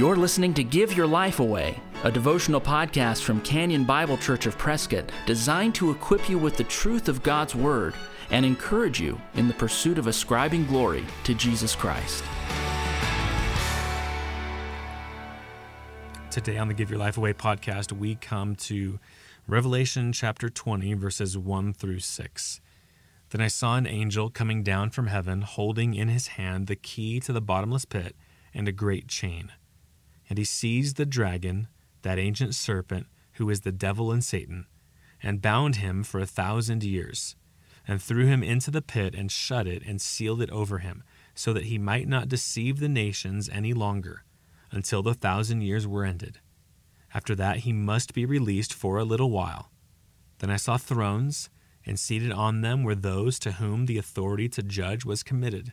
You're listening to Give Your Life Away, a devotional podcast from Canyon Bible Church of Prescott designed to equip you with the truth of God's Word and encourage you in the pursuit of ascribing glory to Jesus Christ. Today on the Give Your Life Away podcast, we come to Revelation chapter 20, verses 1 through 6. Then I saw an angel coming down from heaven, holding in his hand the key to the bottomless pit and a great chain. And he seized the dragon, that ancient serpent, who is the devil and Satan, and bound him for a thousand years, and threw him into the pit, and shut it, and sealed it over him, so that he might not deceive the nations any longer, until the thousand years were ended. After that, he must be released for a little while. Then I saw thrones, and seated on them were those to whom the authority to judge was committed.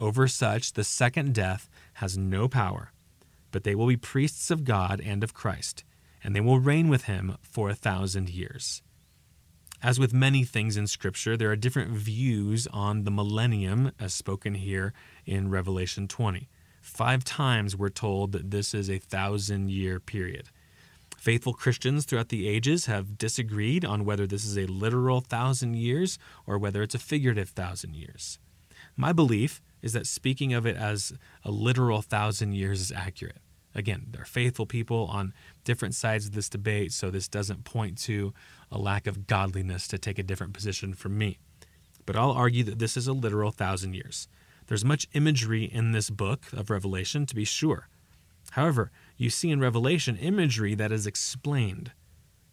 Over such, the second death has no power, but they will be priests of God and of Christ, and they will reign with him for a thousand years. As with many things in Scripture, there are different views on the millennium, as spoken here in Revelation 20. Five times we're told that this is a thousand year period. Faithful Christians throughout the ages have disagreed on whether this is a literal thousand years or whether it's a figurative thousand years. My belief is that speaking of it as a literal thousand years is accurate. Again, there are faithful people on different sides of this debate, so this doesn't point to a lack of godliness to take a different position from me. But I'll argue that this is a literal thousand years. There's much imagery in this book of Revelation, to be sure. However, you see in Revelation imagery that is explained.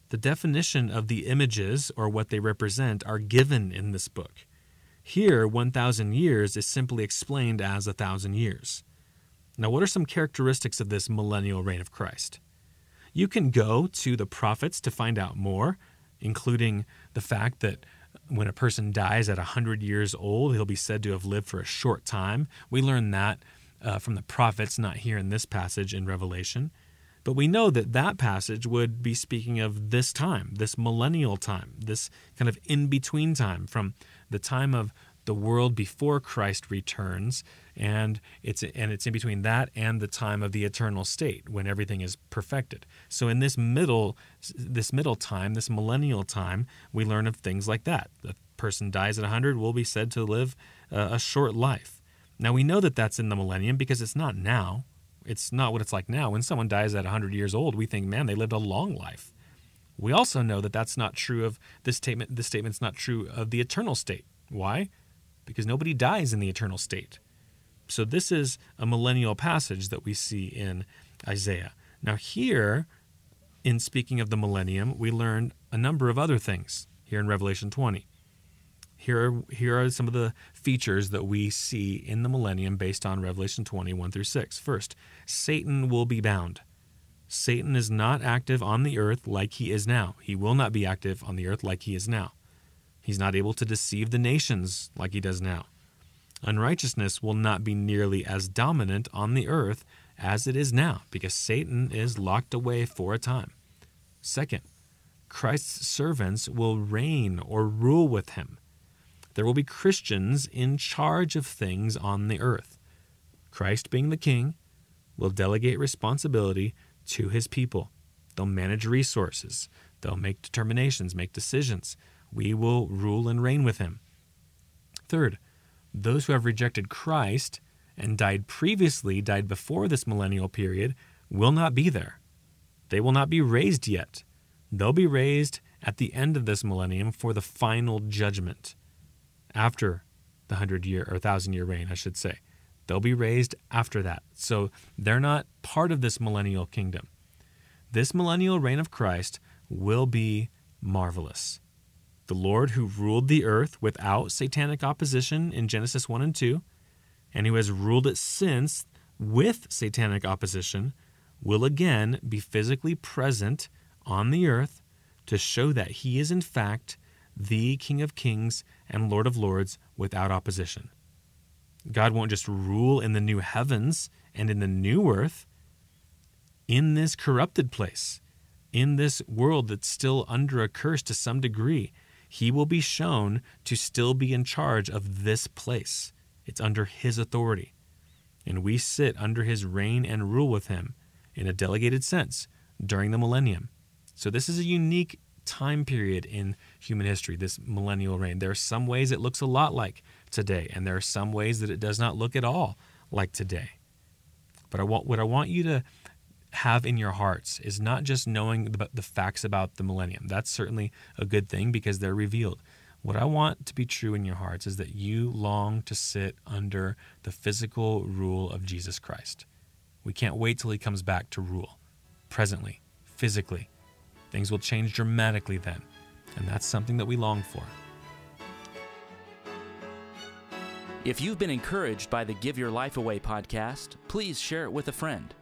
The definition of the images, or what they represent, are given in this book. Here, 1,000 years is simply explained as a thousand years. Now, what are some characteristics of this millennial reign of Christ? You can go to the prophets to find out more, including the fact that when a person dies at 100 years old, he'll be said to have lived for a short time. We learn that uh, from the prophets, not here in this passage in Revelation. But we know that that passage would be speaking of this time, this millennial time, this kind of in between time from the time of the world before Christ returns, and it's and it's in between that and the time of the eternal state when everything is perfected. So in this middle this middle time, this millennial time, we learn of things like that. The person dies at 100 will be said to live a short life. Now we know that that's in the millennium because it's not now. It's not what it's like now. When someone dies at 100 years old, we think, man, they lived a long life. We also know that that's not true of this statement. This statement's not true of the eternal state. Why? Because nobody dies in the eternal state. So this is a millennial passage that we see in Isaiah. Now here, in speaking of the millennium, we learn a number of other things here in Revelation 20. Here are, here are some of the features that we see in the millennium based on Revelation 21 through 6. First, Satan will be bound. Satan is not active on the earth like he is now. He will not be active on the earth like he is now. He's not able to deceive the nations like he does now. Unrighteousness will not be nearly as dominant on the earth as it is now because Satan is locked away for a time. Second, Christ's servants will reign or rule with him there will be Christians in charge of things on the earth. Christ, being the king, will delegate responsibility to his people. They'll manage resources, they'll make determinations, make decisions. We will rule and reign with him. Third, those who have rejected Christ and died previously, died before this millennial period, will not be there. They will not be raised yet. They'll be raised at the end of this millennium for the final judgment after the hundred year or thousand year reign, I should say. They'll be raised after that. So they're not part of this millennial kingdom. This millennial reign of Christ will be marvelous. The Lord who ruled the earth without satanic opposition in Genesis 1 and 2, and who has ruled it since with satanic opposition, will again be physically present on the earth to show that he is, in fact, the King of Kings and Lord of Lords without opposition. God won't just rule in the new heavens and in the new earth, in this corrupted place, in this world that's still under a curse to some degree. He will be shown to still be in charge of this place. It's under his authority. And we sit under his reign and rule with him in a delegated sense during the millennium. So, this is a unique time period in human history, this millennial reign. There are some ways it looks a lot like today, and there are some ways that it does not look at all like today. But I want, what I want you to have in your hearts is not just knowing the, the facts about the millennium. That's certainly a good thing because they're revealed. What I want to be true in your hearts is that you long to sit under the physical rule of Jesus Christ. We can't wait till he comes back to rule. Presently, physically, things will change dramatically then, and that's something that we long for. If you've been encouraged by the Give Your Life Away podcast, please share it with a friend.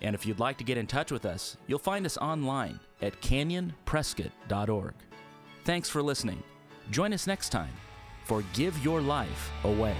And if you'd like to get in touch with us, you'll find us online at canyonprescott.org. Thanks for listening. Join us next time for Give Your Life Away.